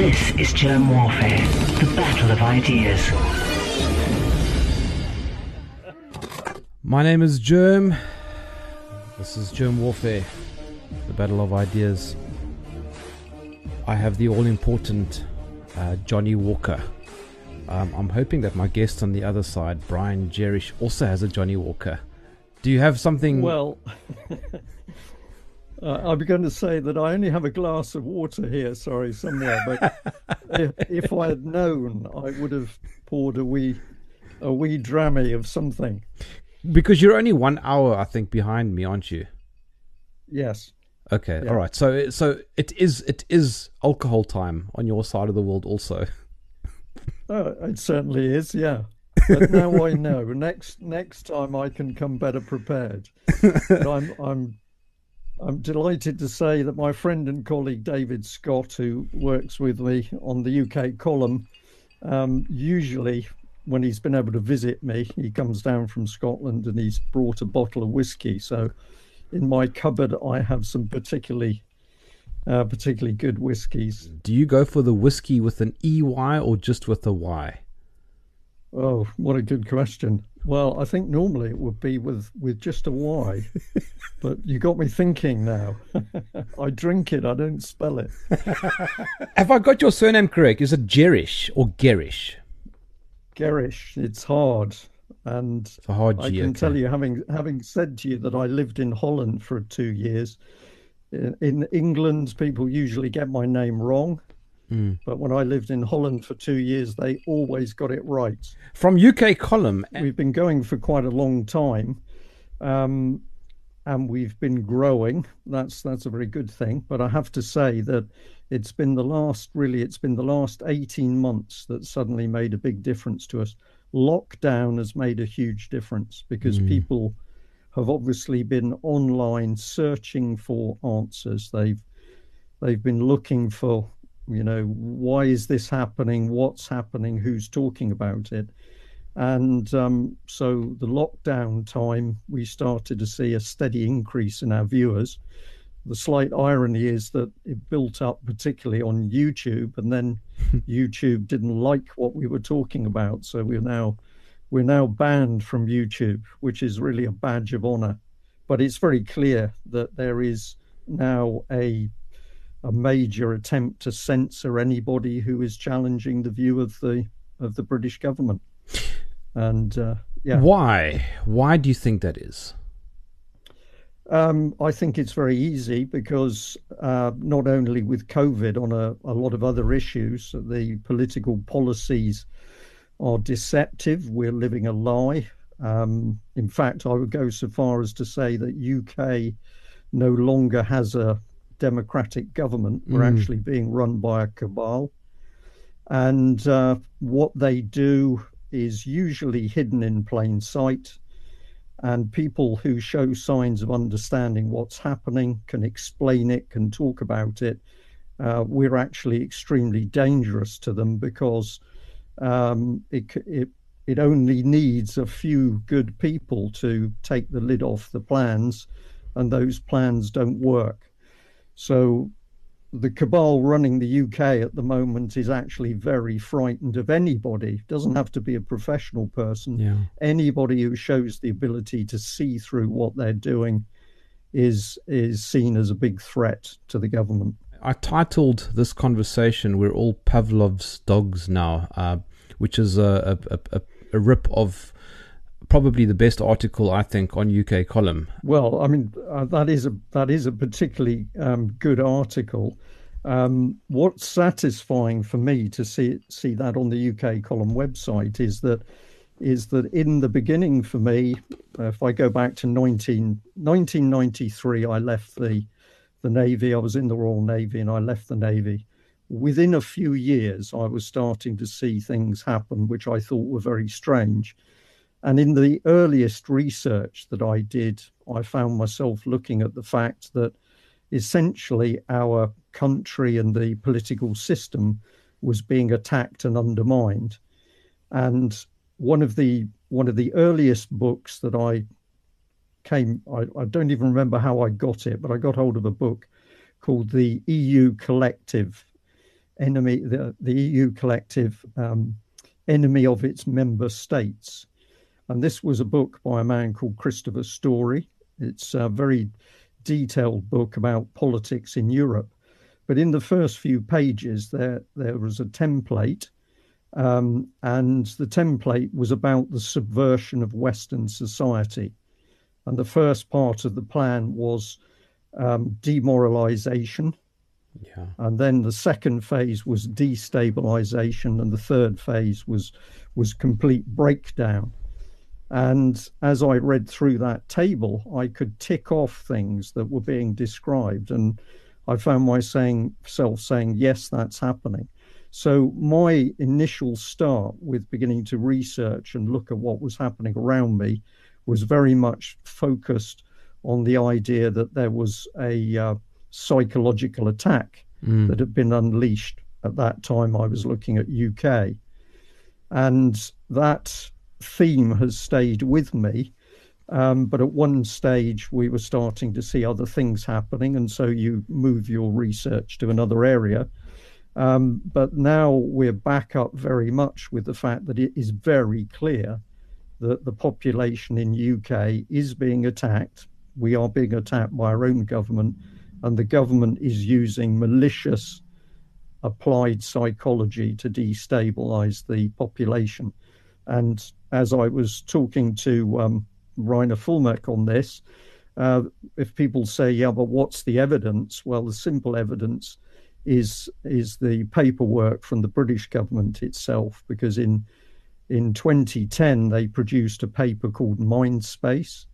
This is Jerm Warfare, the battle of ideas. My name is Jerm. This is Jerm Warfare, the battle of ideas. I have the all important uh, Johnnie Walker. Um, I'm hoping that my guest on the other side, Brian Gerrish, also has a Johnnie Walker. Do you have something? Well, uh, I began to say that I only have a glass of water here, sorry, somewhere. But if, if I had known, I would have poured a wee, a wee drammy of something. Because you're only one hour, I think, behind me, aren't you? Yes. Okay. Yeah. All right. So, so it is. It is alcohol time on your side of the world, also. Oh, it certainly is, yeah. But now I know. Next next time I can come better prepared. But I'm I'm I'm delighted to say that my friend and colleague David Scott, who works with me on the UK column, um, usually when he's been able to visit me, he comes down from Scotland and he's brought a bottle of whiskey. So in my cupboard I have some particularly uh, particularly good whiskies. Do you go for the whiskey with an EY or just with a Y? Oh, what a good question. Well, I think normally it would be with with just a Y, but you got me thinking now. I drink it, I don't spell it. Have I got your surname correct? Is it Gerish or Gerish? Garish, it's hard, and It's a hard I G. can okay. tell you, having having said to you that I lived in Holland for two years. In, in England, people usually get my name wrong, Hmm. but when I lived in Holland for two years, they always got it right. From UK column. we've been going for quite a long time, um, and we've been growing. That's that's a very good thing. But I have to say that it's been the last really it's been the last 18 months that suddenly made a big difference to us. Lockdown has made a huge difference because people have obviously been online searching for answers. They've they've been looking for you know why is this happening what's happening who's talking about it and um, so the lockdown time, we started to see a steady increase in our viewers. The slight irony is that it built up particularly on YouTube, and then YouTube didn't like what we were talking about, so we're now we're now banned from YouTube, which is really a badge of honor. But it's very clear that there is now a a major attempt to censor anybody who is challenging the view of the of the British government. And uh, yeah, Why? Why do you think that is? um, I think it's very easy because uh, not only with COVID, on a, a lot of other issues, the political policies are deceptive. We're living a lie. Um, in fact, I would go so far as to say that UK no longer has a democratic government. We're Mm. actually being run by a cabal. And uh, what they do is usually hidden in plain sight. And people who show signs of understanding what's happening can explain it, can talk about it. Uh, we're actually extremely dangerous to them because um, it, it it only needs a few good people to take the lid off the plans, and those plans don't work. So the cabal running the UK at the moment is actually very frightened of anybody. Doesn't have to be a professional person. Yeah. Anybody who shows the ability to see through what they're doing is is seen as a big threat to the government. I titled this conversation "We're all Pavlov's dogs now," uh, which is a, a, a, a rip of probably the best article I think on UK column. Well, I mean uh, that is a that is a particularly um, good article. Um, what's satisfying for me to see see that on the UK column website is that is that in the beginning for me, uh, if I go back to 19, 1993, I left the the Navy. I was in the Royal Navy and I left the Navy. Within a few years, I was starting to see things happen which I thought were very strange. And in the earliest research that I did, I found myself looking at the fact that essentially our country and the political system was being attacked and undermined. And one of the one of the earliest books that I came I, I don't even remember how I got it, but I got hold of a book called the EU Collective, enemy, the, the EU collective um, enemy of its member states. And this was a book by a man called Christopher Story. It's a very detailed book about politics in Europe. But in the first few pages, there there was a template, um, and the template was about the subversion of Western society. And the first part of the plan was um, demoralization. Yeah. And then the second phase was destabilization, and the third phase was was complete breakdown. And as I read through that table, I could tick off things that were being described. And I found myself saying, yes, that's happening. So my initial start with beginning to research and look at what was happening around me was very much focused on the idea that there was a uh, psychological attack mm. that had been unleashed at that time I was looking at UK. And that theme has stayed with me. Um, but at one stage, we were starting to see other things happening, and so you move your research to another area. Um, but now we're back up very much with the fact that it is very clear that the population in UK is being attacked. We are being attacked by our own government, and the government is using malicious applied psychology to destabilize the population. And as I was talking to um, Reiner Fuellmich on this, uh, if people say, "Yeah, but what's the evidence?" Well, the simple evidence is is the paperwork from the British government itself, because in in 2010 they produced a paper called Mindspace,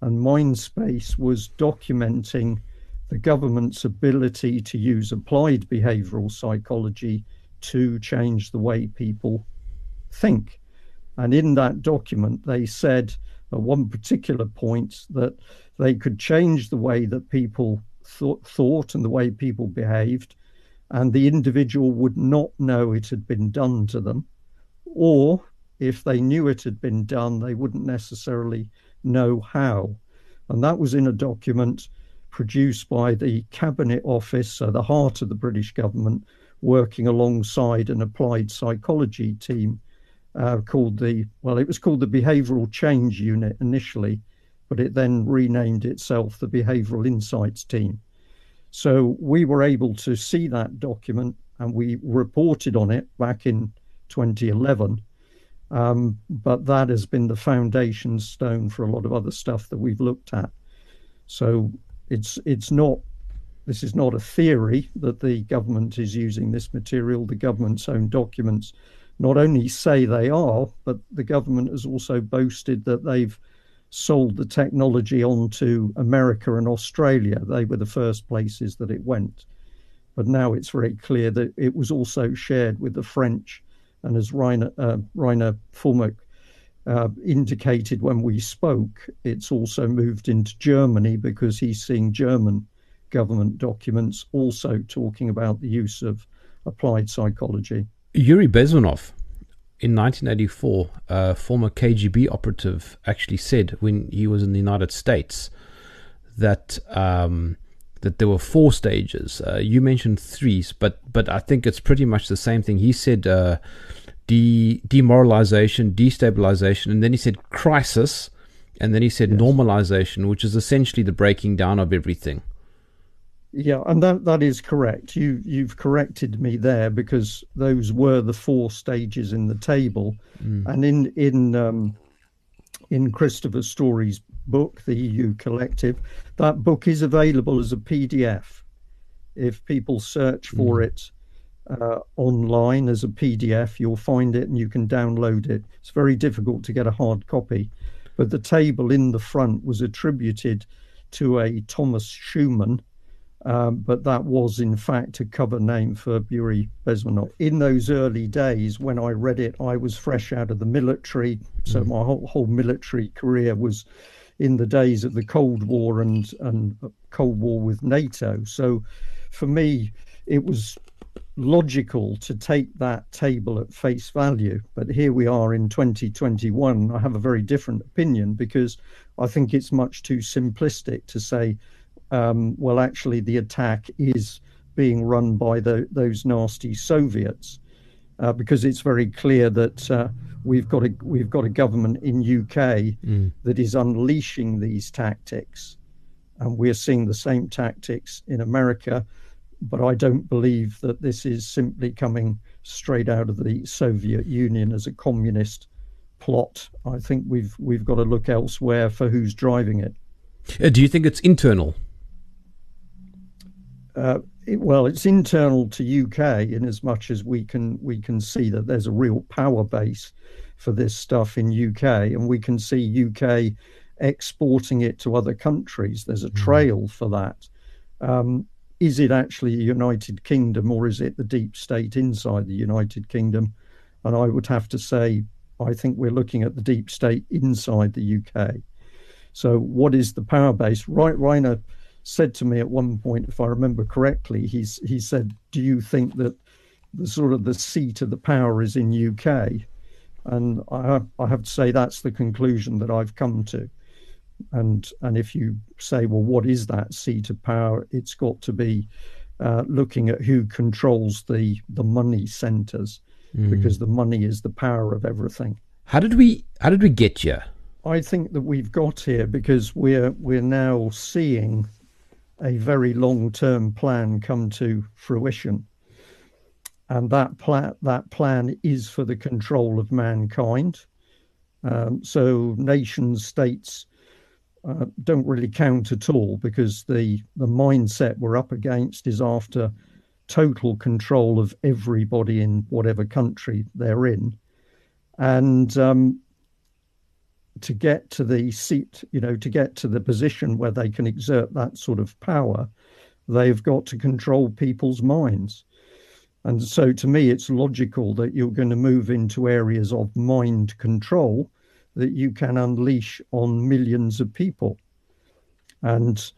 and Mindspace was documenting the government's ability to use applied behavioral psychology to change the way people think. And in that document, they said at one particular point that they could change the way that people thought, thought and the way people behaved, and the individual would not know it had been done to them. Or if they knew it had been done, they wouldn't necessarily know how. And that was in a document produced by the Cabinet Office, so the heart of the British government, working alongside an applied psychology team uh, called the, well, it was called the Behavioral Change Unit initially, but it then renamed itself the Behavioral Insights Team. So we were able to see that document and we reported on it back in 2011. Um, but that has been the foundation stone for a lot of other stuff that we've looked at. So it's it's not this is not a theory that the government is using this material. The government's own documents not only say they are, but the government has also boasted that they've sold the technology on to America and Australia. They were the first places that it went. But now it's very clear that it was also shared with the French. And as Reiner, uh, Fuellmich uh, indicated when we spoke, it's also moved into Germany because he's seeing German government documents also talking about the use of applied psychology. Yuri Bezmenov, in 1984, a former KGB operative actually said when he was in the United States that um, that there were four stages. Uh, you mentioned three, but but I think it's pretty much the same thing. He said uh, de- demoralization, destabilization, and then he said crisis, and then he said yes. normalization, which is essentially the breaking down of everything. Yeah, and that that is correct. You you've corrected me there because those were the four stages in the table, mm. and in in um, in Christopher Story's book, the EU Collective, that book is available as a PDF. If people search for mm. it uh, online as a PDF, you'll find it and you can download it. It's very difficult to get a hard copy, but the table in the front was attributed to a Tomas Schuman um, but that was in fact a cover name for Yuri Bezmenov. In those early days, when I read it, I was fresh out of the military, so mm. my whole, whole military career was in the days of the Cold War and and Cold War with NATO. So, for me, it was logical to take that table at face value. But here we are in 2021. I have a very different opinion because I think it's much too simplistic to say um, well, actually, the attack is being run by the, those nasty Soviets, uh, because it's very clear that uh, we've got a we've got a government in UK mm. that is unleashing these tactics, and we're seeing the same tactics in America. But I don't believe that this is simply coming straight out of the Soviet Union as a communist plot. I think we've we've got to look elsewhere for who's driving it. Uh, do you think it's internal? Uh, it, well, it's internal to UK in as much as we can we can see that there's a real power base for this stuff in UK, and we can see UK exporting it to other countries. There's a hmm. trail for that. Um, is it actually a United Kingdom or is it the deep state inside the United Kingdom? And I would have to say, I think we're looking at the deep state inside the UK. So, what is the power base? Right, Reiner said to me at one point, if I remember correctly, he's he said, "Do you think that the sort of the seat of the power is in UK?" And I I have to say that's the conclusion that I've come to. And and if you say, well, what is that seat of power? It's got to be uh, looking at who controls the the money centers, mm. because the money is the power of everything. How did we how did we get here? I think that we've got here because we're we're now seeing a very long term plan come to fruition. And that, pla- that plan is for the control of mankind. Um, so nations, states uh, don't really count at all because the, the mindset we're up against is after total control of everybody in whatever country they're in. And um, to get to the seat, you know, to get to the position where they can exert that sort of power, they've got to control people's minds. And so to me, it's logical that you're going to move into areas of mind control that you can unleash on millions of people. And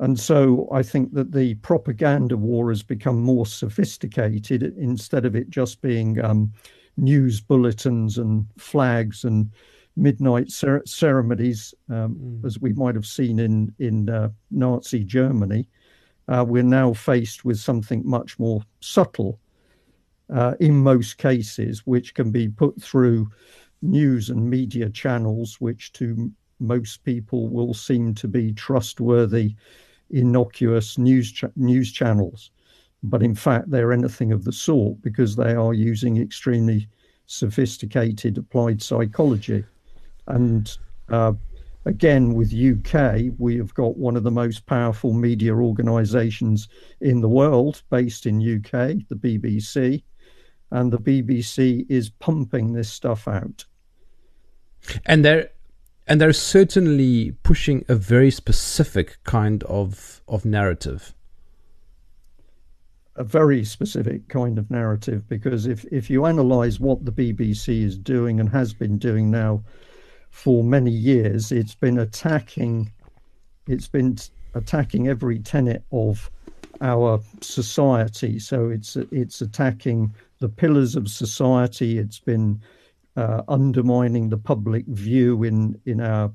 and so I think that the propaganda war has become more sophisticated instead of it just being um, news bulletins and flags and midnight cer- ceremonies, um, mm. as we might have seen in in uh, Nazi Germany. Uh, we're now faced with something much more subtle, uh, in most cases, which can be put through news and media channels, which to most people will seem to be trustworthy, innocuous news ch- news channels. But in fact, they're anything of the sort because they are using extremely sophisticated applied psychology. And uh, again, with UK, we have got one of the most powerful media organisations in the world, based in UK, the BBC, and the BBC is pumping this stuff out. And they're and they're certainly pushing a very specific kind of of narrative. A very specific kind of narrative, because if if you analyse what the BBC is doing and has been doing now for many years. It's been attacking, it's been attacking every tenet of our society. So it's it's attacking the pillars of society. It's been uh, undermining the public view in in our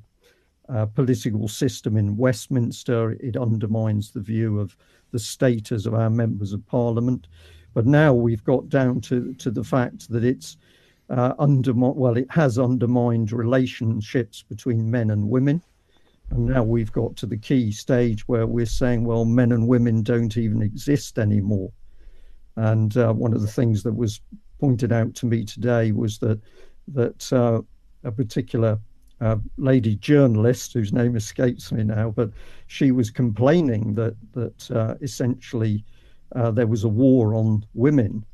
uh, political system in Westminster. It undermines the view of the status of our members of parliament. But now we've got down to, to the fact that it's uh, well, it has undermined relationships between men and women. And now we've got to the key stage where we're saying, well, men and women don't even exist anymore. And uh, one of the things that was pointed out to me today was that that uh, a particular uh, lady journalist whose name escapes me now, but she was complaining that that uh, essentially uh, there was a war on women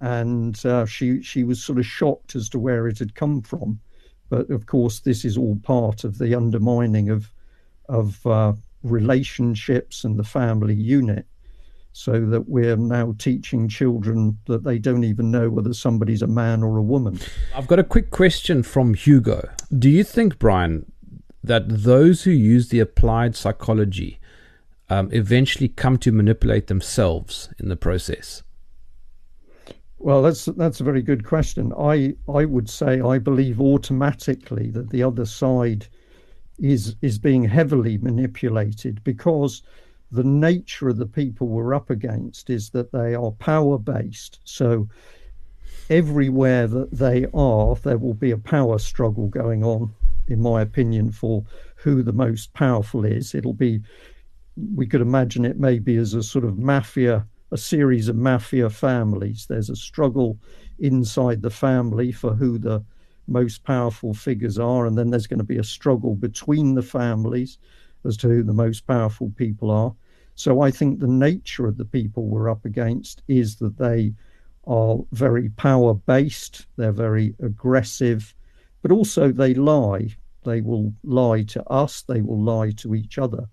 and uh, she she was sort of shocked as to where it had come from. But of course, this is all part of the undermining of of uh, relationships and the family unit, so that we're now teaching children that they don't even know whether somebody's a man or a woman. I've got a quick question from Hugo. Do you think, Brian, that those who use the applied psychology um, eventually come to manipulate themselves in the process? Well, that's that's a very good question. I I would say I believe automatically that the other side is is being heavily manipulated because the nature of the people we're up against is that they are power based. So everywhere that they are, there will be a power struggle going on, in my opinion, for who the most powerful is. It'll be, we could imagine it maybe as a sort of mafia, a series of mafia families. There's a struggle inside the family for who the most powerful figures are, and then there's going to be a struggle between the families as to who the most powerful people are. So I think the nature of the people we're up against is that they are very power based, they're very aggressive, but also they lie. They will lie to us, they will lie to each other.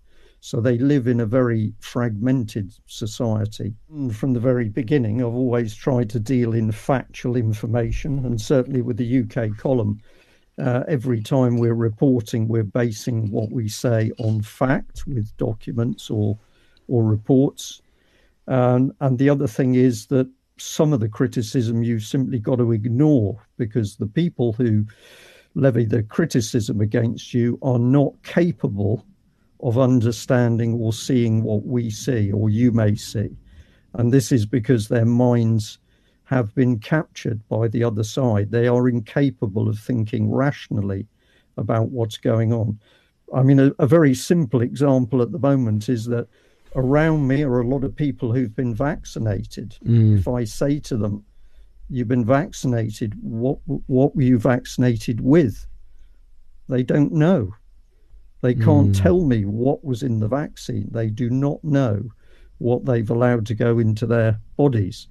So they live in a very fragmented society. From the very beginning, I've always tried to deal in factual information, and certainly with the UK column, uh, every time we're reporting, we're basing what we say on fact with documents or or reports. Um, and the other thing is that some of the criticism you've simply got to ignore because the people who levy the criticism against you are not capable of understanding or seeing what we see or you may see. And this is because their minds have been captured by the other side. They are incapable of thinking rationally about what's going on. I mean, a, a, very simple example at the moment is that around me are a lot of people who've been vaccinated. Mm. If I say to them, "You've been vaccinated. What what were you vaccinated with?" They don't know. They can't mm. tell me what was in the vaccine. They do not know what they've allowed to go into their bodies.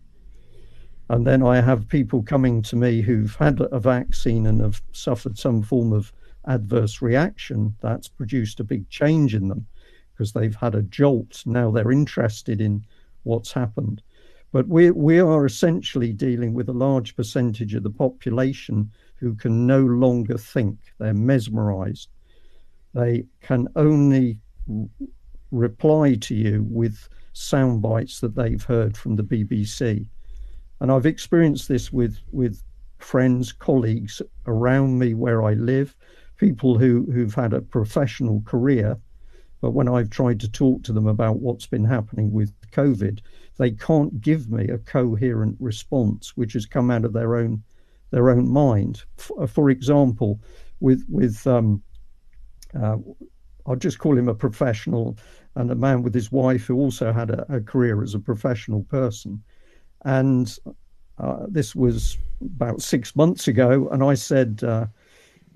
And then I have people coming to me who've had a vaccine and have suffered some form of adverse reaction that's produced a big change in them because they've had a jolt. Now they're interested in what's happened. But we, we are essentially dealing with a large percentage of the population who can no longer think. They're mesmerized. They can only reply to you with sound bites that they've heard from the BBC. And I've experienced this with, with friends, colleagues around me where I live, people who, who've had a professional career. But when I've tried to talk to them about what's been happening with COVID, they can't give me a coherent response, which has come out of their own their own mind. For, for example, with with um, uh, I'll just call him a professional and a man with his wife who also had a, a career as a professional person. And uh, this was about six months ago. And I said, uh,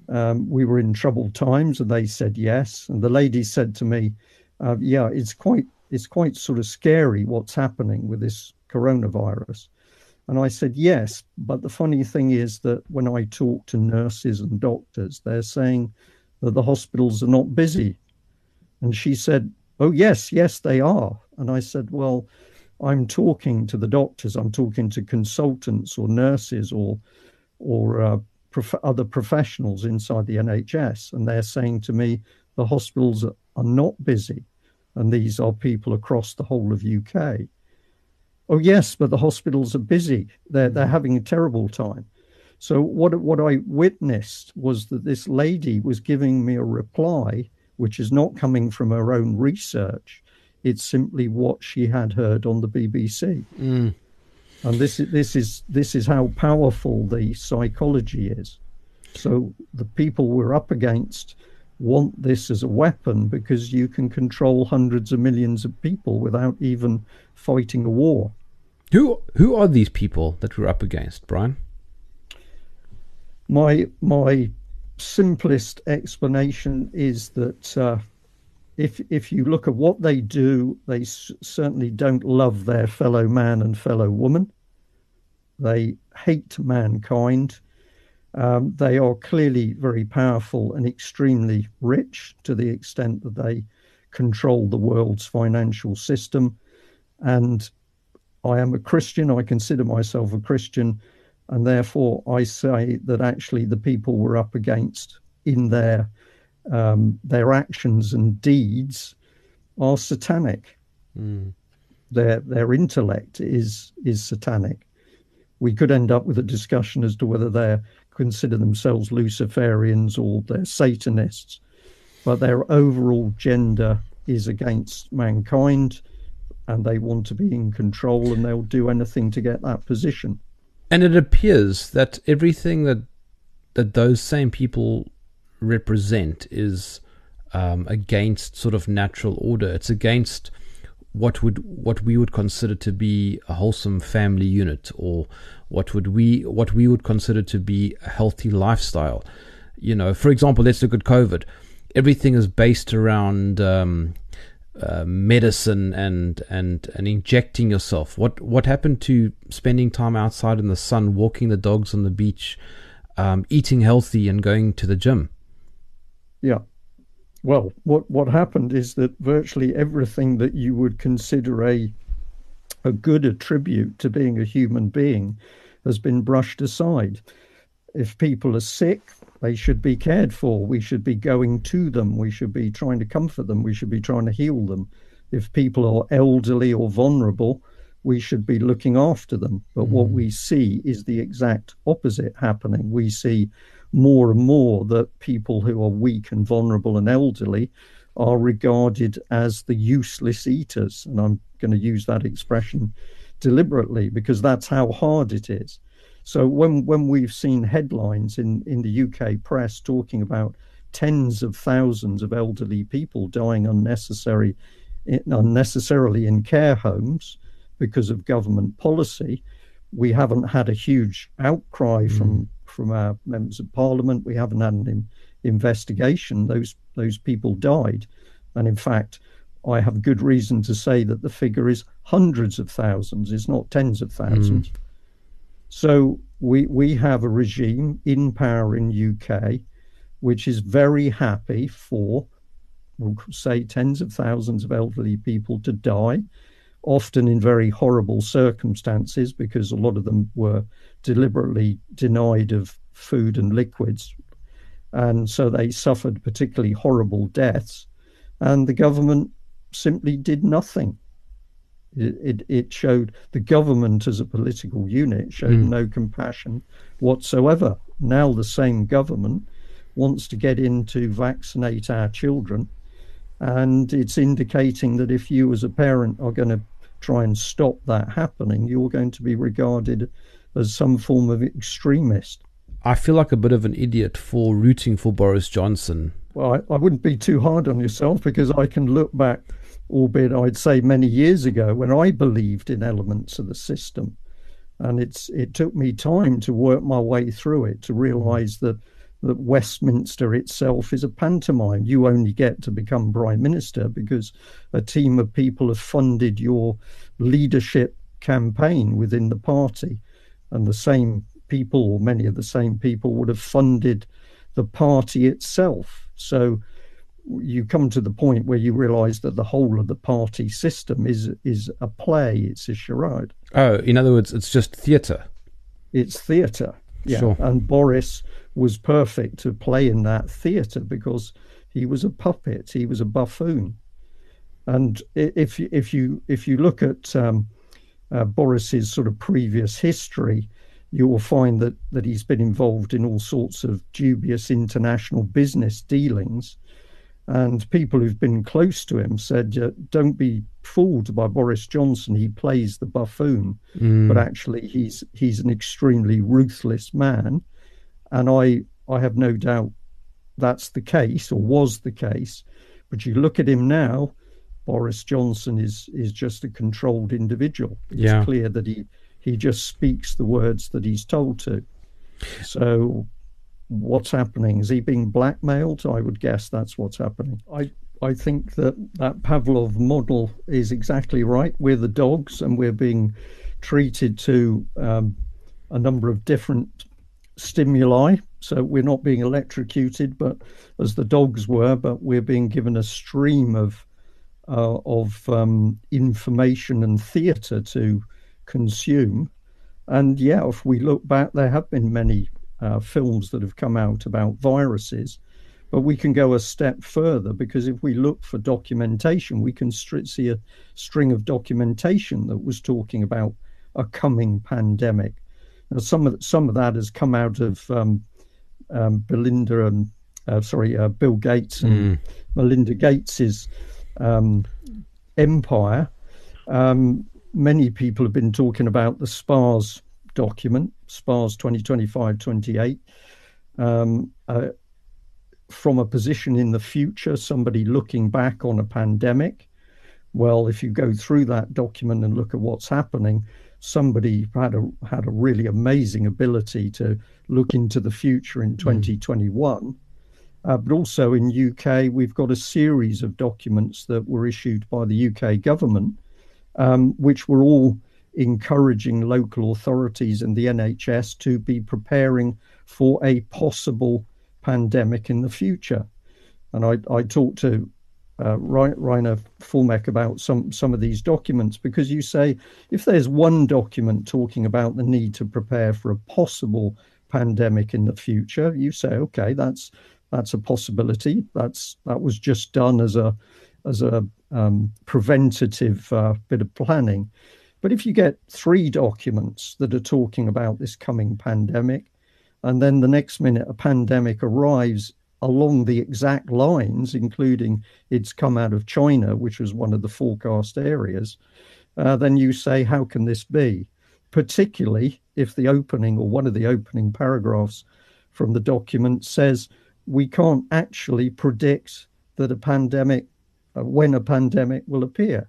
um, we were in troubled times. And they said yes. And the lady said to me, uh, yeah, it's quite, it's quite sort of scary what's happening with this coronavirus. And I said, yes. But the funny thing is that when I talk to nurses and doctors, they're saying that the hospitals are not busy. And she said, oh, yes, yes, they are. And I said, well, I'm talking to the doctors, I'm talking to consultants or nurses or or uh, prof- other professionals inside the NHS, and they're saying to me the hospitals are not busy, and these are people across the whole of UK. Oh yes, but the hospitals are busy. They're they're having a terrible time. So what what I witnessed was that this lady was giving me a reply, which is not coming from her own research it's simply what she had heard on the BBC. Mm. And this is this is this is how powerful the psychology is. So the people we're up against want this as a weapon because you can control hundreds of millions of people without even fighting a war. Who who are these people that we're up against, Brian? My my simplest explanation is that uh, if if you look at what they do, they s- certainly don't love their fellow man and fellow woman. They hate mankind. Um, they are clearly very powerful and extremely rich to the extent that they control the world's financial system. And I am a Christian. I consider myself a Christian. And therefore, I say that actually the people we're up against in their um, their actions and deeds are satanic. Mm. Their their intellect is is satanic. We could end up with a discussion as to whether they consider themselves Luciferians or they're Satanists, but their overall gender is against mankind and they want to be in control and they'll do anything to get that position. And it appears that everything that that those same people represent is um, against sort of natural order. It's against what would what we would consider to be a wholesome family unit, or what would we what we would consider to be a healthy lifestyle. You know, for example, let's look at COVID. Everything is based around um, uh, medicine and and and injecting yourself. What what happened to spending time outside in the sun, walking the dogs on the beach, um, eating healthy, and going to the gym? Yeah. Well, what what happened is that virtually everything that you would consider a a good attribute to being a human being has been brushed aside. If people are sick, they should be cared for. We should be going to them. We should be trying to comfort them. We should be trying to heal them. If people are elderly or vulnerable, we should be looking after them. But mm. what we see is the exact opposite happening. We see more and more that people who are weak and vulnerable and elderly are regarded as the useless eaters. And I'm going to use that expression deliberately because that's how hard it is. So when when we've seen headlines in, in the UK press talking about tens of thousands of elderly people dying unnecessary unnecessarily in care homes because of government policy, we haven't had a huge outcry mm. from from our members of parliament. We haven't had an in, investigation. Those those people died, and in fact, I have good reason to say that the figure is hundreds of thousands, It's not tens of thousands. Mm. So we we have a regime in power in UK which is very happy for we'll say tens of thousands of elderly people to die, often in very horrible circumstances because a lot of them were deliberately denied of food and liquids. And so they suffered particularly horrible deaths. And the government simply did nothing. It, it, showed the government as a political unit showed mm. no compassion whatsoever. Now the same government wants to get in to vaccinate our children, and it's indicating that if you as a parent are going to try and stop that happening, you're going to be regarded as some form of extremist. I feel like a bit of an idiot for rooting for Boris Johnson. Well, I, I wouldn't be too hard on yourself because I can look back albeit I'd say many years ago when I believed in elements of the system. And it's it took me time to work my way through it to realize that that Westminster itself is a pantomime. You only get to become prime minister because a team of people have funded your leadership campaign within the party, and the same people, or many of the same people, would have funded the party itself. So you come to the point where you realize that the whole of the party system is is a play it's a charade. Oh in other words it's just theater it's theater yeah. Sure. and boris was perfect to play in that theater because he was a puppet he was a buffoon. And if you if you if you look at um, uh, boris's sort of previous history you will find that that he's been involved in all sorts of dubious international business dealings and people who've been close to him said, "Don't be fooled by Boris Johnson. He plays the buffoon, mm. but actually he's he's an extremely ruthless man." And I I have no doubt that's the case or was the case. But you look at him now, Boris Johnson is is just a controlled individual. It's yeah. clear that he he just speaks the words that he's told to. So what's happening? Is he being blackmailed? I would guess that's what's happening. I I think that that Pavlov model is exactly right. We're the dogs, and we're being treated to um, a number of different stimuli. So we're not being electrocuted, but as the dogs were, but we're being given a stream of uh, of um, information and theatre to consume. And yeah, if we look back, there have been many uh, films that have come out about viruses. But we can go a step further because if we look for documentation, we can st- see a string of documentation that was talking about a coming pandemic. Now, some of some of that has come out of um, um, Belinda and uh, sorry, uh, Bill Gates and mm. Melinda Gates's um, empire. Um, many people have been talking about the SPARS document, SPARS 2025 28, um, uh, from a position in the future, somebody looking back on a pandemic. Well, if you go through that document and look at what's happening, somebody had a had a really amazing ability to look into the future in 2021. Mm. Uh, but also in UK, we've got a series of documents that were issued by the UK government, um, which were all encouraging local authorities and the NHS to be preparing for a possible pandemic in the future. And I, I talked to uh, Reiner Fuellmich about some, some of these documents because you say if there's one document talking about the need to prepare for a possible pandemic in the future, you say, okay, that's that's a possibility. That's that was just done as a as a um, preventative uh, bit of planning. But if you get three documents that are talking about this coming pandemic, and then the next minute a pandemic arrives along the exact lines, including it's come out of China, which was one of the forecast areas, uh, then you say, how can this be? Particularly if the opening or one of the opening paragraphs from the document says we can't actually predict that a pandemic, uh, when a pandemic will appear.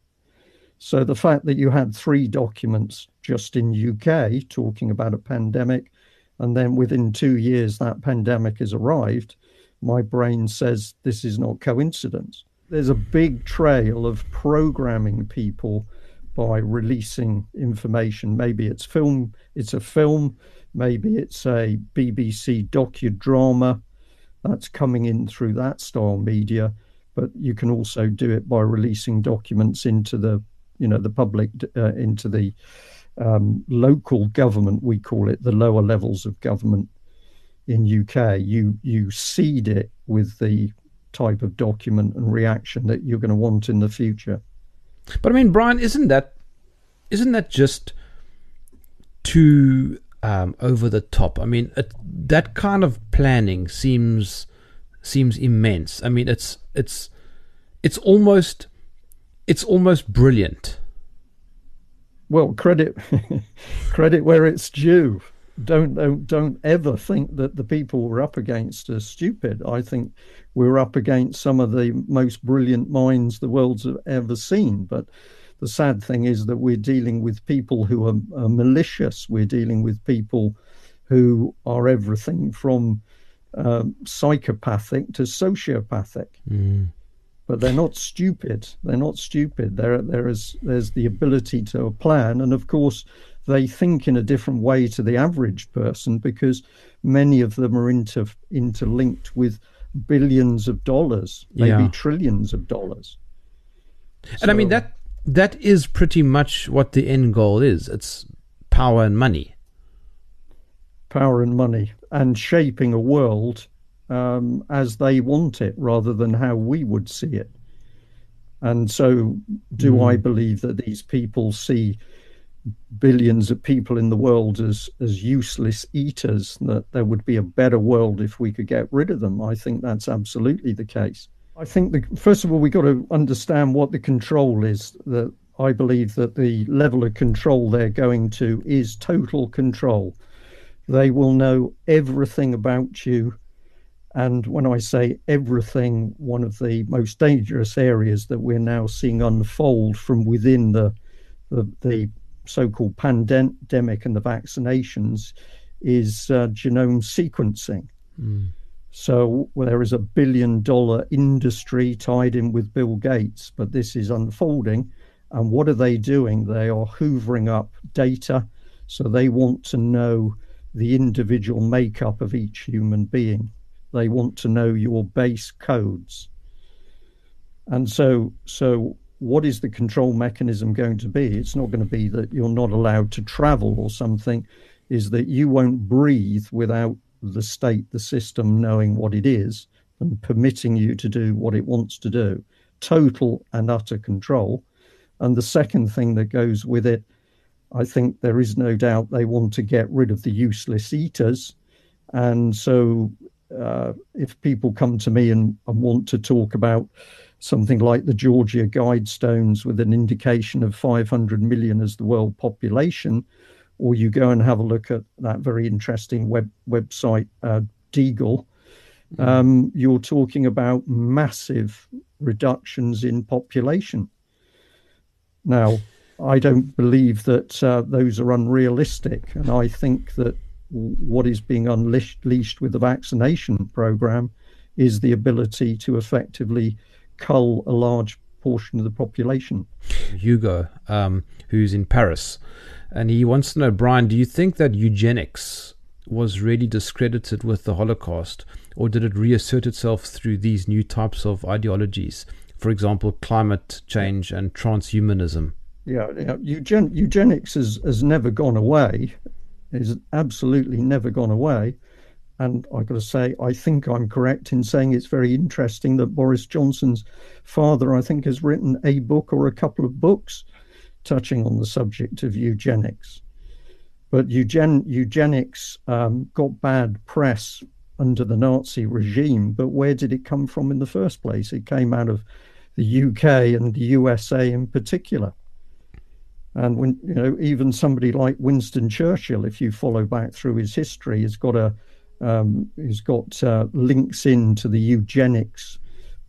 So the fact that you had three documents just in UK talking about a pandemic, and then within two years that pandemic has arrived, my brain says this is not coincidence. There's a big trail of programming people by releasing information. Maybe it's film, it's a film, maybe it's a BBC docudrama that's coming in through that style media. But you can also do it by releasing documents into the, you know, the public, uh, into the um, local government. We call it the lower levels of government in UK, you you seed it with the type of document and reaction that you're going to want in the future. But I mean, Brian, isn't that isn't that just too um, over the top? I mean, it, that kind of planning seems seems immense. I mean, it's it's it's almost it's almost brilliant. Well, credit credit where it's due don't, don't don't ever think that the people we're up against are stupid. I think we're up against some of the most brilliant minds the world's ever seen. But the sad thing is that we're dealing with people who are, are malicious. We're dealing with people who are everything from um, psychopathic to sociopathic. Mm. But they're not stupid. They're not stupid. There, there is there's the ability to plan, and of course, they think in a different way to the average person because many of them are inter, interlinked with billions of dollars, maybe yeah. trillions of dollars. And so, I mean that that is pretty much what the end goal is. It's power and money. Power and money, and shaping a world um, as they want it, rather than how we would see it. And so, do mm. I believe that these people see billions of people in the world as as useless eaters that there would be a better world if we could get rid of them i think that's absolutely the case i think the, first of all we've got to understand what the control is that i believe that the level of control they're going to is total control they will know everything about you and when I say everything, one of the most dangerous areas that we're now seeing unfold from within the the, the so-called pandemic and the vaccinations is uh, genome sequencing. Mm. So well, there is a billion dollar industry tied in with Bill Gates, but this is unfolding. And what are they doing? They are hoovering up data. So they want to know the individual makeup of each human being. They want to know your base codes. And so, so what is the control mechanism going to be? It's not going to be that you're not allowed to travel or something, is that you won't breathe without the state, the system knowing what it is and permitting you to do what it wants to do. Total and utter control. And the second thing that goes with it, I think there is no doubt they want to get rid of the useless eaters. And so uh, if people come to me and, and want to talk about something like the Georgia Guidestones with an indication of 500 million as the world population, or you go and have a look at that very interesting web website, uh, Deagle, mm. um, you're talking about massive reductions in population. Now, I don't believe that uh, those are unrealistic, and I think that what is being unleashed with the vaccination program is the ability to effectively cull a large portion of the population. Hugo, um, who's in Paris, and he wants to know, Brian, do you think that eugenics was really discredited with the Holocaust, or did it reassert itself through these new types of ideologies? For example, climate change and transhumanism. Yeah, yeah. Eugen- eugenics has, has never gone away. It's absolutely never gone away. And I've got to say, I think I'm correct in saying it's very interesting that Boris Johnson's father, I think, has written a book or a couple of books touching on the subject of eugenics. But eugen- eugenics um, got bad press under the Nazi regime. But where did it come from in the first place? It came out of the UK and the USA in particular. And when you know, even somebody like Winston Churchill, if you follow back through his history, has got a um, has got uh, links into the eugenics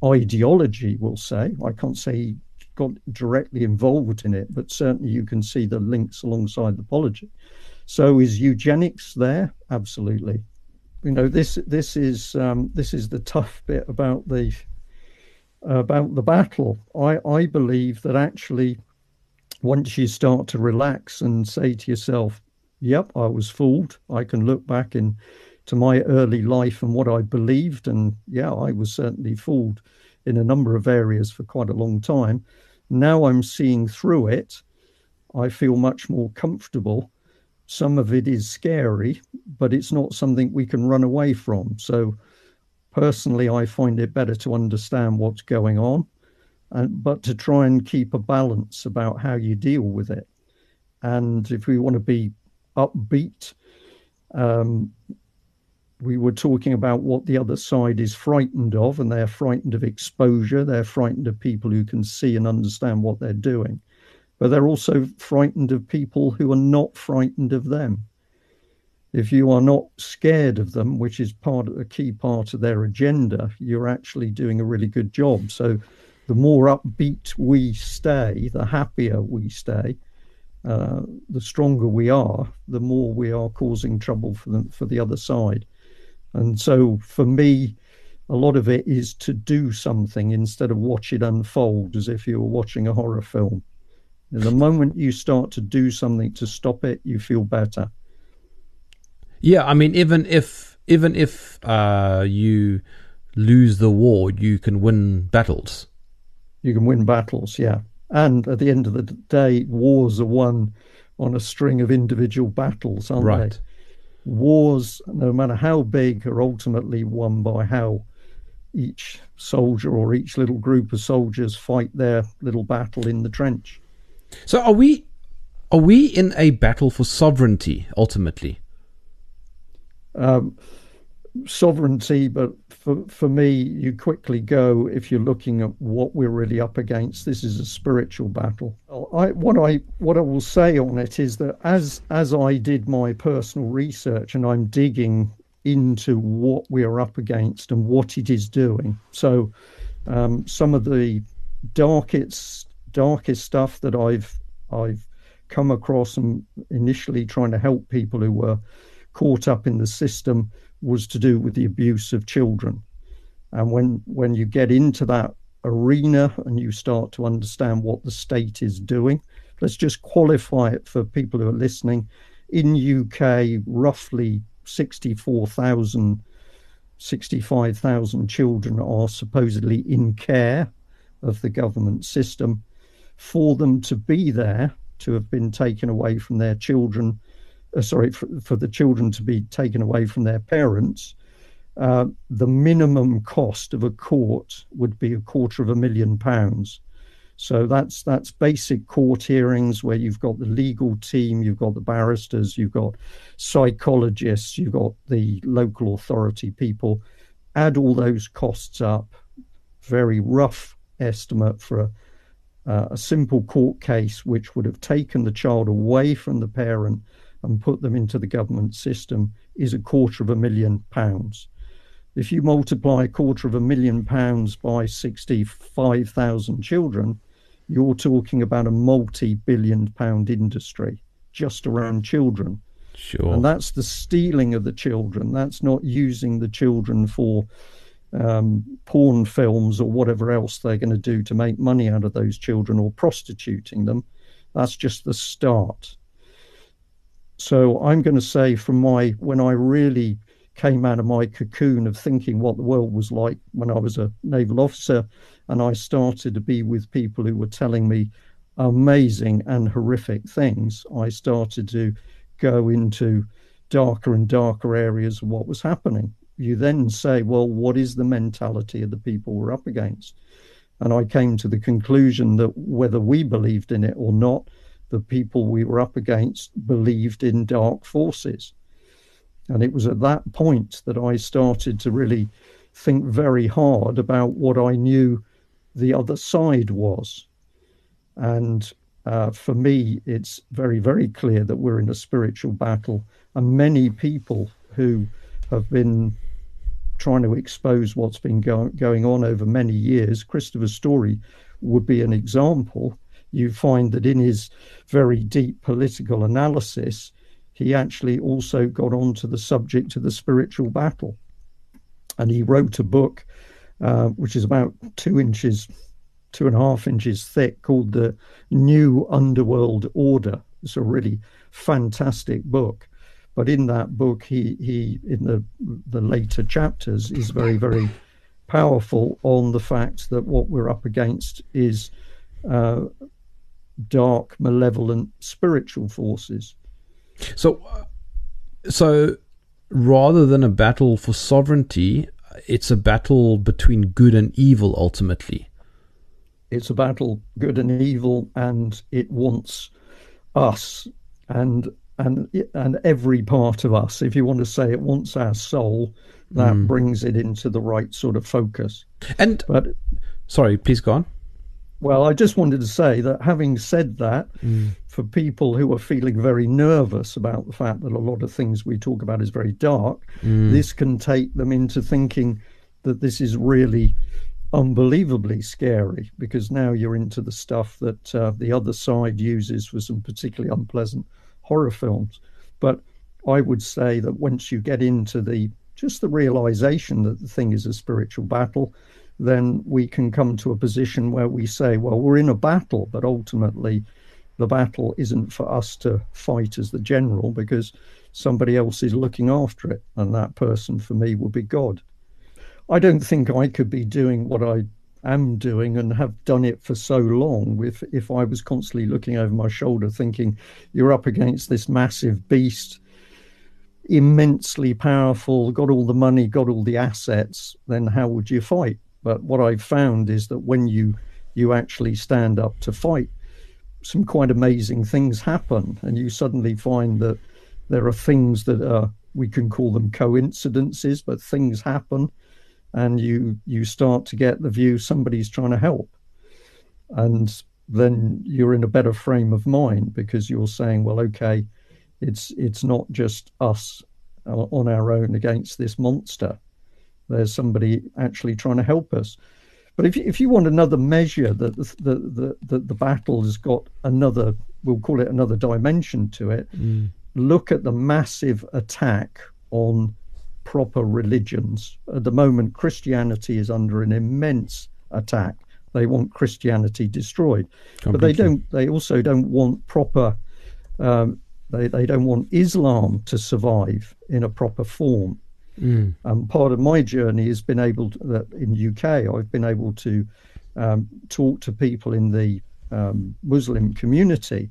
ideology. We'll say I can't say he got directly involved in it, but certainly you can see the links alongside the apology. So is eugenics there? Absolutely. You know this this is um, this is the tough bit about the about the battle. I I believe that actually once you start to relax and say to yourself, "Yep, I was fooled. I can look back in to my early life and what I believed, and yeah, I was certainly fooled in a number of areas for quite a long time." Now I'm seeing through it. I feel much more comfortable. Some of it is scary, but it's not something we can run away from. So, personally, I find it better to understand what's going on, but to try and keep a balance about how you deal with it. And if we want to be upbeat, um, we were talking about what the other side is frightened of, and they're frightened of exposure. They're frightened of people who can see and understand what they're doing. But they're also frightened of people who are not frightened of them. If you are not scared of them, which is part of a key part of their agenda, you're actually doing a really good job. So the more upbeat we stay, the happier we stay, uh, the stronger we are, the more we are causing trouble for the, for the other side. And so for me, a lot of it is to do something instead of watch it unfold as if you were watching a horror film. The moment you start to do something to stop it, you feel better. Yeah, I mean, even if even if uh, you lose the war, you can win battles. You can win battles, yeah. And at the end of the day, wars are won on a string of individual battles, aren't right. they? wars, no matter how big, are ultimately won by how each soldier or each little group of soldiers fight their little battle in the trench. So are we are we in a battle for sovereignty ultimately? Um, sovereignty, but for, for me, you quickly go if you're looking at what we're really up against. This is a spiritual battle. I, what I what I will say on it is that as as I did my personal research and I'm digging into what we are up against and what it is doing. So um, some of the darkest darkest stuff that I've I've come across and initially trying to help people who were caught up in the system was to do with the abuse of children. And when when you get into that arena and you start to understand what the state is doing, let's just qualify it for people who are listening. In UK, roughly 64,000, 65,000 children are supposedly in care of the government system. For them to be there, to have been taken away from their children uh, sorry, for, for, the children to be taken away from their parents, uh, the minimum cost of a court would be a quarter of a million pounds. So that's that's basic court hearings where you've got the legal team, you've got the barristers, you've got psychologists, you've got the local authority people. Add all those costs up, very rough estimate for a, uh, a simple court case which would have taken the child away from the parent and put them into the government system is a quarter of a million pounds. If you multiply a quarter of a million pounds by 65,000 children, you're talking about a multi billion pound industry just around children. Sure. And that's the stealing of the children. That's not using the children for um, porn films or whatever else they're going to do to make money out of those children or prostituting them. That's just the start. So I'm going to say, from my when I really came out of my cocoon of thinking what the world was like when I was a naval officer, and I started to be with people who were telling me amazing and horrific things, I started to go into darker and darker areas of what was happening. You then say, well, what is the mentality of the people we're up against? And I came to the conclusion that whether we believed in it or not, the people we were up against believed in dark forces. And it was at that point that I started to really think very hard about what I knew the other side was. And uh, for me, it's very, very clear that we're in a spiritual battle. And many people who have been trying to expose what's been go- going on over many years, Christopher's Story would be an example. You find that in his very deep political analysis, he actually also got onto the subject of the spiritual battle. And he wrote a book uh, which is about two inches, two and a half inches thick, called The New Underworld Order. It's a really fantastic book. But in that book, he, he in the, the later chapters, is very, very powerful on the fact that what we're up against is uh, dark, malevolent spiritual forces so, so rather than a battle for sovereignty, it's a battle between good and evil ultimately. It's a battle good and evil, and it wants us and and and every part of us. If you want to say it wants our soul, that mm. brings it into the right sort of focus. And but sorry, please go on. Well, I just wanted to say that having said that, mm. for people who are feeling very nervous about the fact that a lot of things we talk about is very dark, mm. this can take them into thinking that this is really unbelievably scary because now you're into the stuff that uh, the other side uses for some particularly unpleasant horror films. But I would say that once you get into the just the realization that the thing is a spiritual battle, then we can come to a position where we say, well, we're in a battle, but ultimately the battle isn't for us to fight as the general because somebody else is looking after it. And that person for me would be God. I don't think I could be doing what I am doing and have done it for so long if if I was constantly looking over my shoulder thinking you're up against this massive beast immensely powerful got all the money got all the assets then how would you fight but what I've found is that when you you actually stand up to fight, some quite amazing things happen, and you suddenly find that there are things that are we can call them coincidences, but things happen, and you you start to get the view somebody's trying to help, and then you're in a better frame of mind because you're saying, well, okay, it's it's not just us uh, on our own against this monster there's somebody actually trying to help us. But if you, if you want another measure that the, the, the, the, the battle has got another, we'll call it another dimension to it, mm. look at the massive attack on proper religions. At the moment, Christianity is under an immense attack. They want Christianity destroyed, Completely. but they don't. They also don't want proper. Um, they they don't want Islam to survive in a proper form. Mm. Um, part of my journey has been able to, that in UK, I've been able to um, talk to people in the um, Muslim community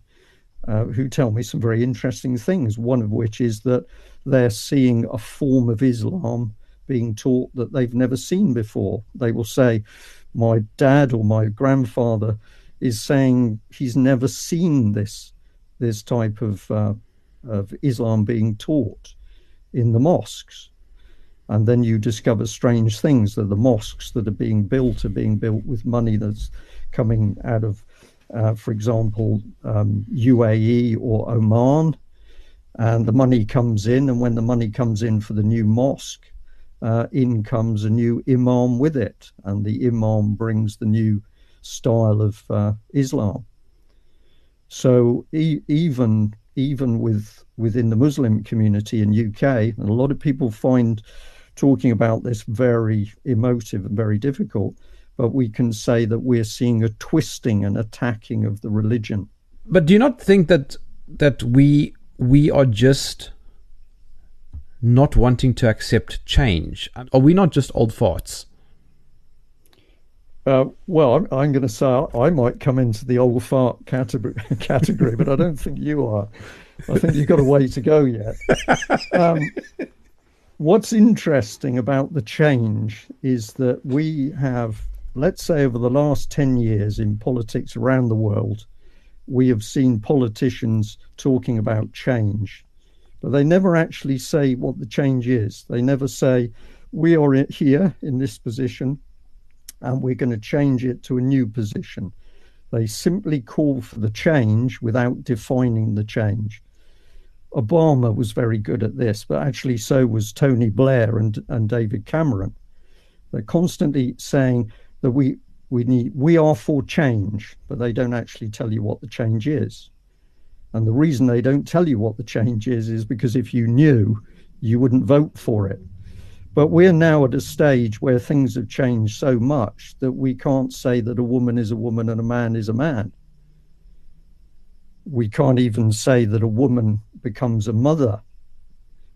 uh, who tell me some very interesting things. One of which is that they're seeing a form of Islam being taught that they've never seen before. They will say, "My dad or my grandfather is saying he's never seen this this type of uh, of Islam being taught in the mosques." And then you discover strange things that the mosques that are being built are being built with money that's coming out of, uh, for example, um, UAE or Oman. And the money comes in, and when the money comes in for the new mosque, uh, in comes a new imam with it, and the imam brings the new style of uh, Islam. So e- even even with within the Muslim community in UK, and a lot of people find talking about this very emotive and very difficult. But we can say that we're seeing a twisting and attacking of the religion. But do you not think that that we we are just not wanting to accept change? Are we not just old farts? Uh, well, I'm, I'm going to say I might come into the old fart category, category but I don't think you are. I think you've got a way to go yet. Um, what's interesting about the change is that we have, let's say, over the last 10 years in politics around the world, we have seen politicians talking about change but they never actually say what the change is. They never say, we are here in this position and we're going to change it to a new position. They simply call for the change without defining the change. Obama was very good at this, but actually so was Tony Blair and, and David Cameron. They're constantly saying that we we need we are for change, but they don't actually tell you what the change is. And the reason they don't tell you what the change is is because if you knew, you wouldn't vote for it. But we're now at a stage where things have changed so much that we can't say that a woman is a woman and a man is a man. We can't even say that a woman becomes a mother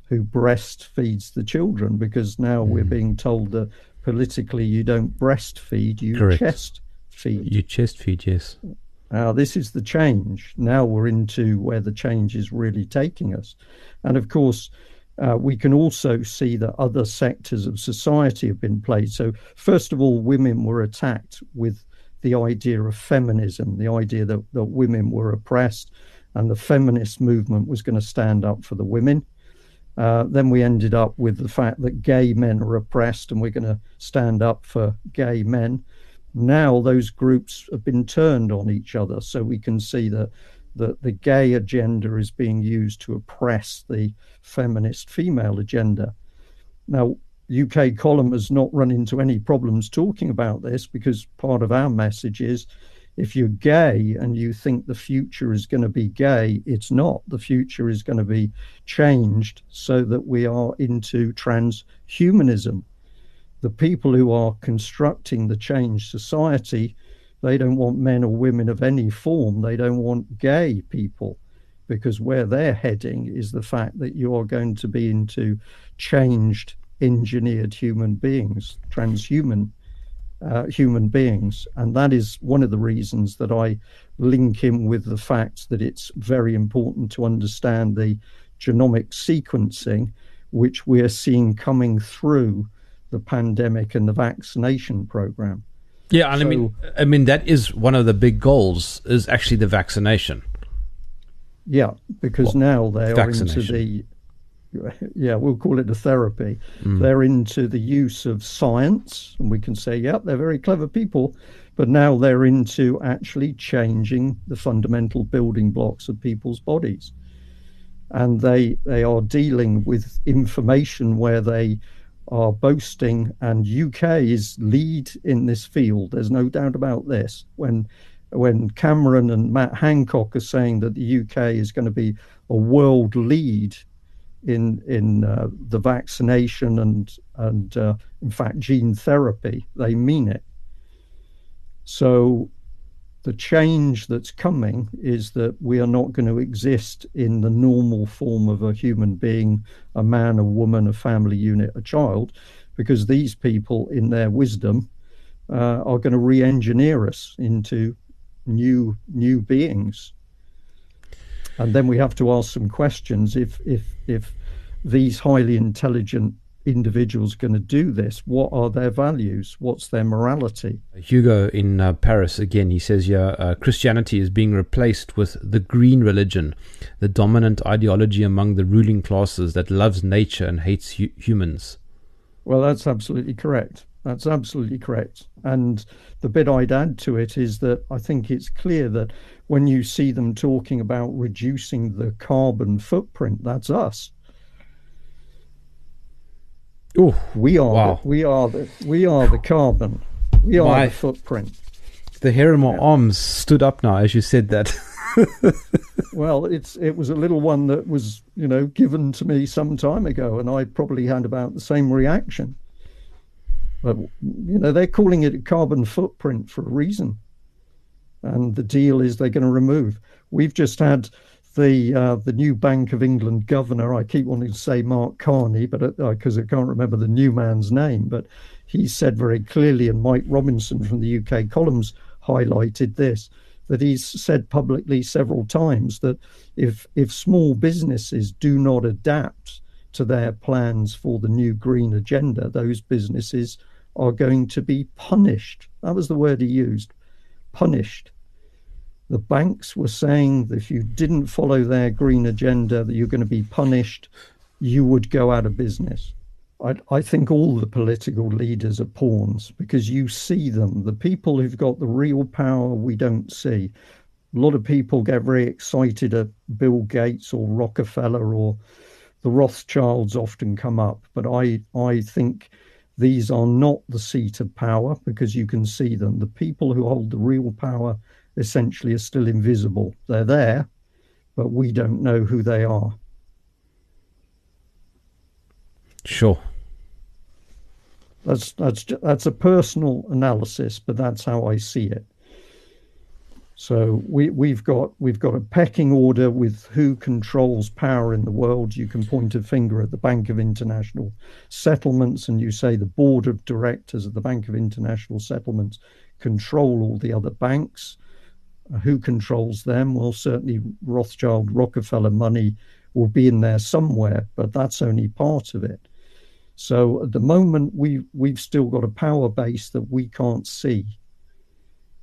who breastfeeds the children because now mm. we're being told that politically you don't breastfeed, you Correct. chest feed. You chest feed, yes. Now, this is the change. Now we're into where the change is really taking us. And of course, uh, we can also see that other sectors of society have been played. So, first of all, women were attacked with the idea of feminism, the idea that, that women were oppressed, and the feminist movement was going to stand up for the women. Uh, then we ended up with the fact that gay men are oppressed, and we're going to stand up for gay men now those groups have been turned on each other. So we can see that the, the gay agenda is being used to oppress the feminist female agenda. Now, UK column has not run into any problems talking about this because part of our message is if you're gay and you think the future is going to be gay, it's not. The future is going to be changed so that we are into transhumanism the people who are constructing the change society, they don't want men or women of any form. They don't want gay people because where they're heading is the fact that you are going to be into changed, engineered human beings, transhuman uh, human beings. And that is one of the reasons that I link him with the fact that it's very important to understand the genomic sequencing, which we're seeing coming through the pandemic and the vaccination program. Yeah, and so, I mean, I mean that is one of the big goals is actually the vaccination. Yeah, because well, now they are into the yeah, we'll call it a therapy. Mm. They're into the use of science, and we can say, yeah, they're very clever people, but now they're into actually changing the fundamental building blocks of people's bodies. And they they are dealing with information where they are boasting, and UK is lead in this field. There's no doubt about this. When when Cameron and Matt Hancock are saying that the UK is going to be a world lead in in uh, the vaccination and and uh, in fact gene therapy, they mean it. So the change that's coming is that we are not going to exist in the normal form of a human being, a man, a woman, a family unit, a child, because these people, in their wisdom, uh, are going to re-engineer us into new new beings. And then we have to ask some questions if if if these highly intelligent individuals going to do this? What are their values? What's their morality? Hugo in uh, Paris again, he says, yeah, uh, Christianity is being replaced with the green religion, the dominant ideology among the ruling classes that loves nature and hates hu- humans. Well, that's absolutely correct. That's absolutely correct. And the bit I'd add to it is that I think it's clear that when you see them talking about reducing the carbon footprint, that's us. Oh, we are wow. the, we are the we are the carbon. We are My, the footprint. The hair in my yeah. arms stood up now as you said that. well, it's it was a little one that was you know given to me some time ago, and I probably had about the same reaction. But you know they're calling it a carbon footprint for a reason, and the deal is they're going to remove. We've just had the uh, the new Bank of England governor. I keep wanting to say Mark Carney, but because uh, I can't remember the new man's name, but he said very clearly, and Mike Robinson from the UK columns highlighted this that he's said publicly several times that if if small businesses do not adapt to their plans for the new green agenda, those businesses are going to be punished. That was the word he used, punished the banks were saying that if you didn't follow their green agenda, that you're going to be punished, you would go out of business. I, I, think all the political leaders are pawns because you see them. The people who've got the real power, we don't see. A lot of people get very excited at Bill Gates or Rockefeller or the Rothschilds often come up, but I, I think these are not the seat of power because you can see them. The people who hold the real power essentially are still invisible. They're there, but we don't know who they are. Sure. That's that's that's a personal analysis, but that's how I see it. So we we've got we've got a pecking order with who controls power in the world. You can point a finger at the Bank of International Settlements, and you say the board of directors of the Bank of International Settlements control all the other banks uh, who controls them? Well, certainly Rothschild, Rockefeller money will be in there somewhere, but that's only part of it. So at the moment, we we've still got a power base that we can't see,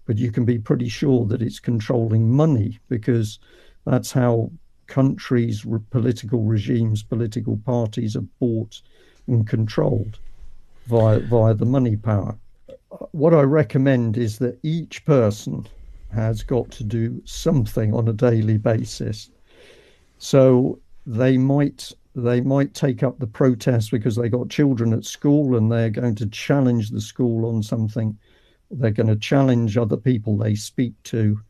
but you can be pretty sure that it's controlling money because that's how countries, political regimes, political parties are bought and controlled via via the money power. What I recommend is that each person has got to do something on a daily basis. So they might they might take up the protest because they got children at school and they're going to challenge the school on something. They're going to challenge other people they speak to.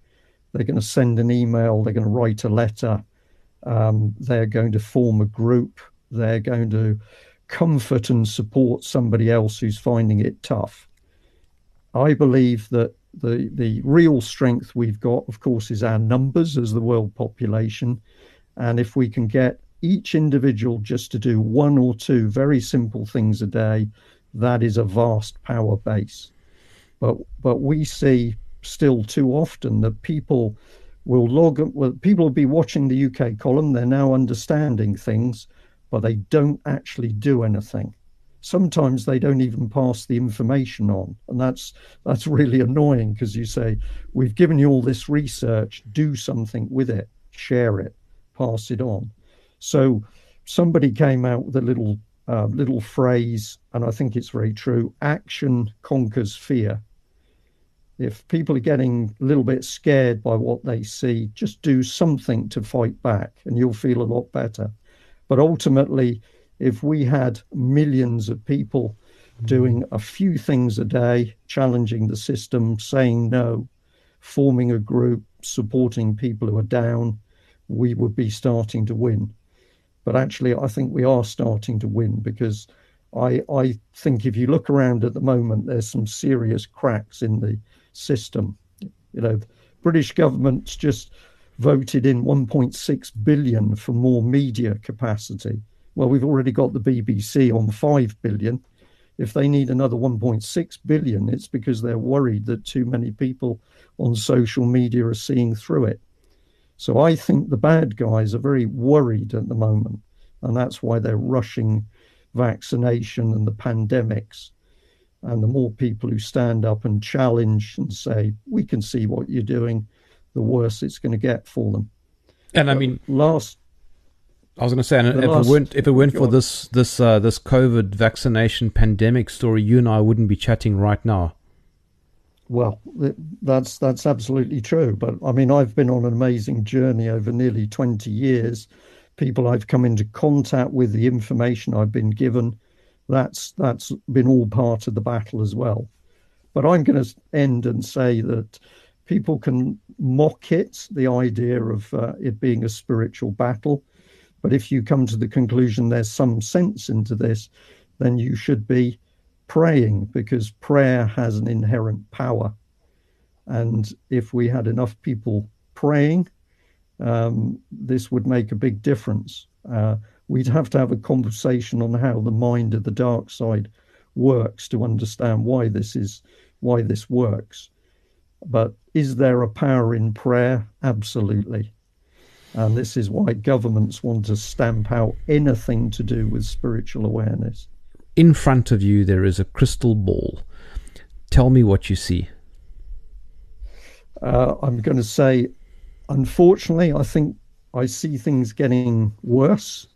They're going to send an email. They're going to write a letter. Um, they're going to form a group. They're going to comfort and support somebody else who's finding it tough. I believe that the the real strength we've got, of course, is our numbers as the world population, and if we can get each individual just to do one or two very simple things a day, that is a vast power base. But but we see still too often that people will log well, people will be watching the UK column, they're now understanding things, but they don't actually do anything. Sometimes they don't even pass the information on and that's that's really annoying because you say we've given you all this research do something with it share it pass it on. So somebody came out with a little uh, little phrase and i think it's very true action conquers fear if people are getting a little bit scared by what they see just do something to fight back and you'll feel a lot better but ultimately if we had millions of people mm-hmm. doing a few things a day, challenging the system, saying no, forming a group, supporting people who are down, we would be starting to win. But actually, I think we are starting to win because I, I think if you look around at the moment, there's some serious cracks in the system. You know, British government's just voted in 1.6 billion for more media capacity. Well, we've already got the BBC on 5 billion. If they need another 1.6 billion, it's because they're worried that too many people on social media are seeing through it. So I think the bad guys are very worried at the moment, and that's why they're rushing vaccination and the pandemics. And the more people who stand up and challenge and say, we can see what you're doing, the worse it's going to get for them. And I mean, last I was going to say, and if last, it weren't if it weren't for this this uh, this COVID vaccination pandemic story, you and I wouldn't be chatting right now. Well, that's that's absolutely true. But I mean, I've been on an amazing journey over nearly twenty years. People I've come into contact with, the information I've been given, that's that's been all part of the battle as well. But I'm going to end and say that people can mock it, the idea of uh, it being a spiritual battle but if you come to the conclusion there's some sense into this, then you should be praying because prayer has an inherent power. And if we had enough people praying, um, this would make a big difference. Uh, we'd have to have a conversation on how the mind of the dark side works to understand why this is why this works. But is there a power in prayer? Absolutely. And this is why governments want to stamp out anything to do with spiritual awareness. In front of you, there is a crystal ball. Tell me what you see. Uh, I'm going to say, unfortunately, I think I see things getting worse.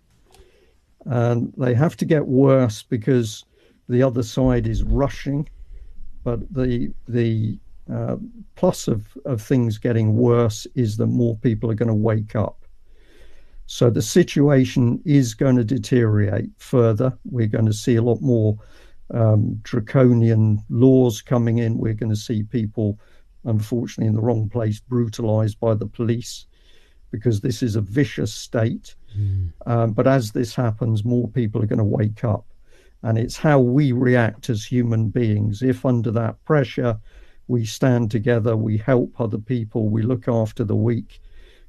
And they have to get worse because the other side is rushing. But the the uh, plus of, of things getting worse is that more people are going to wake up. So the situation is going to deteriorate further. We're going to see a lot more um, draconian laws coming in. We're going to see people, unfortunately, in the wrong place, brutalized by the police because this is a vicious state. Mm. Um, but as this happens, more people are going to wake up. And it's how we react as human beings. If under that pressure, we stand together, we help other people, we look after the weak,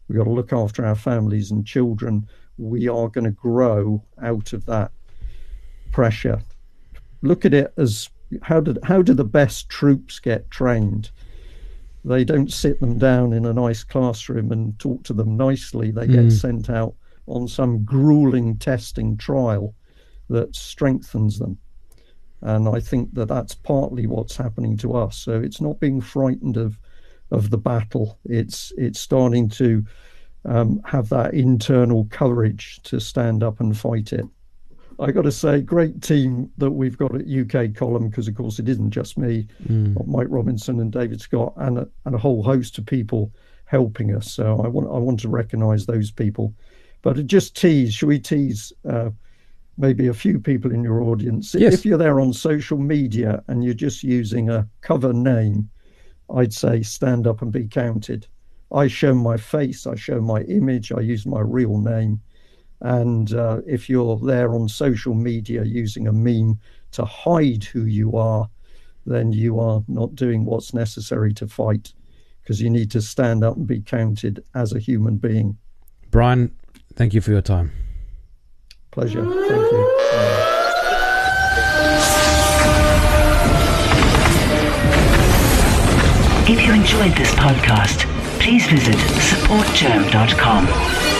we've got to look after our families and children. We are going to grow out of that pressure. Look at it as how did how do the best troops get trained? They don't sit them down in a nice classroom and talk to them nicely. They get mm. sent out on some grueling testing trial that strengthens them. And I think that that's partly what's happening to us. So it's not being frightened of of the battle. It's it's starting to um, have that internal courage to stand up and fight it. I got to say, great team that we've got at UK Column because, of course, it isn't just me, mm. Mike Robinson and David Scott, and a, and a whole host of people helping us. So I want I want to recognise those people. But just tease, should we tease uh, maybe a few people in your audience. Yes. If you're there on social media and you're just using a cover name, I'd say stand up and be counted. I show my face, I show my image, I use my real name. And uh, if you're there on social media using a meme to hide who you are, then you are not doing what's necessary to fight because you need to stand up and be counted as a human being. Brian, thank you for your time. Pleasure. Thank you. If you enjoyed this podcast, please visit supportjerm.com.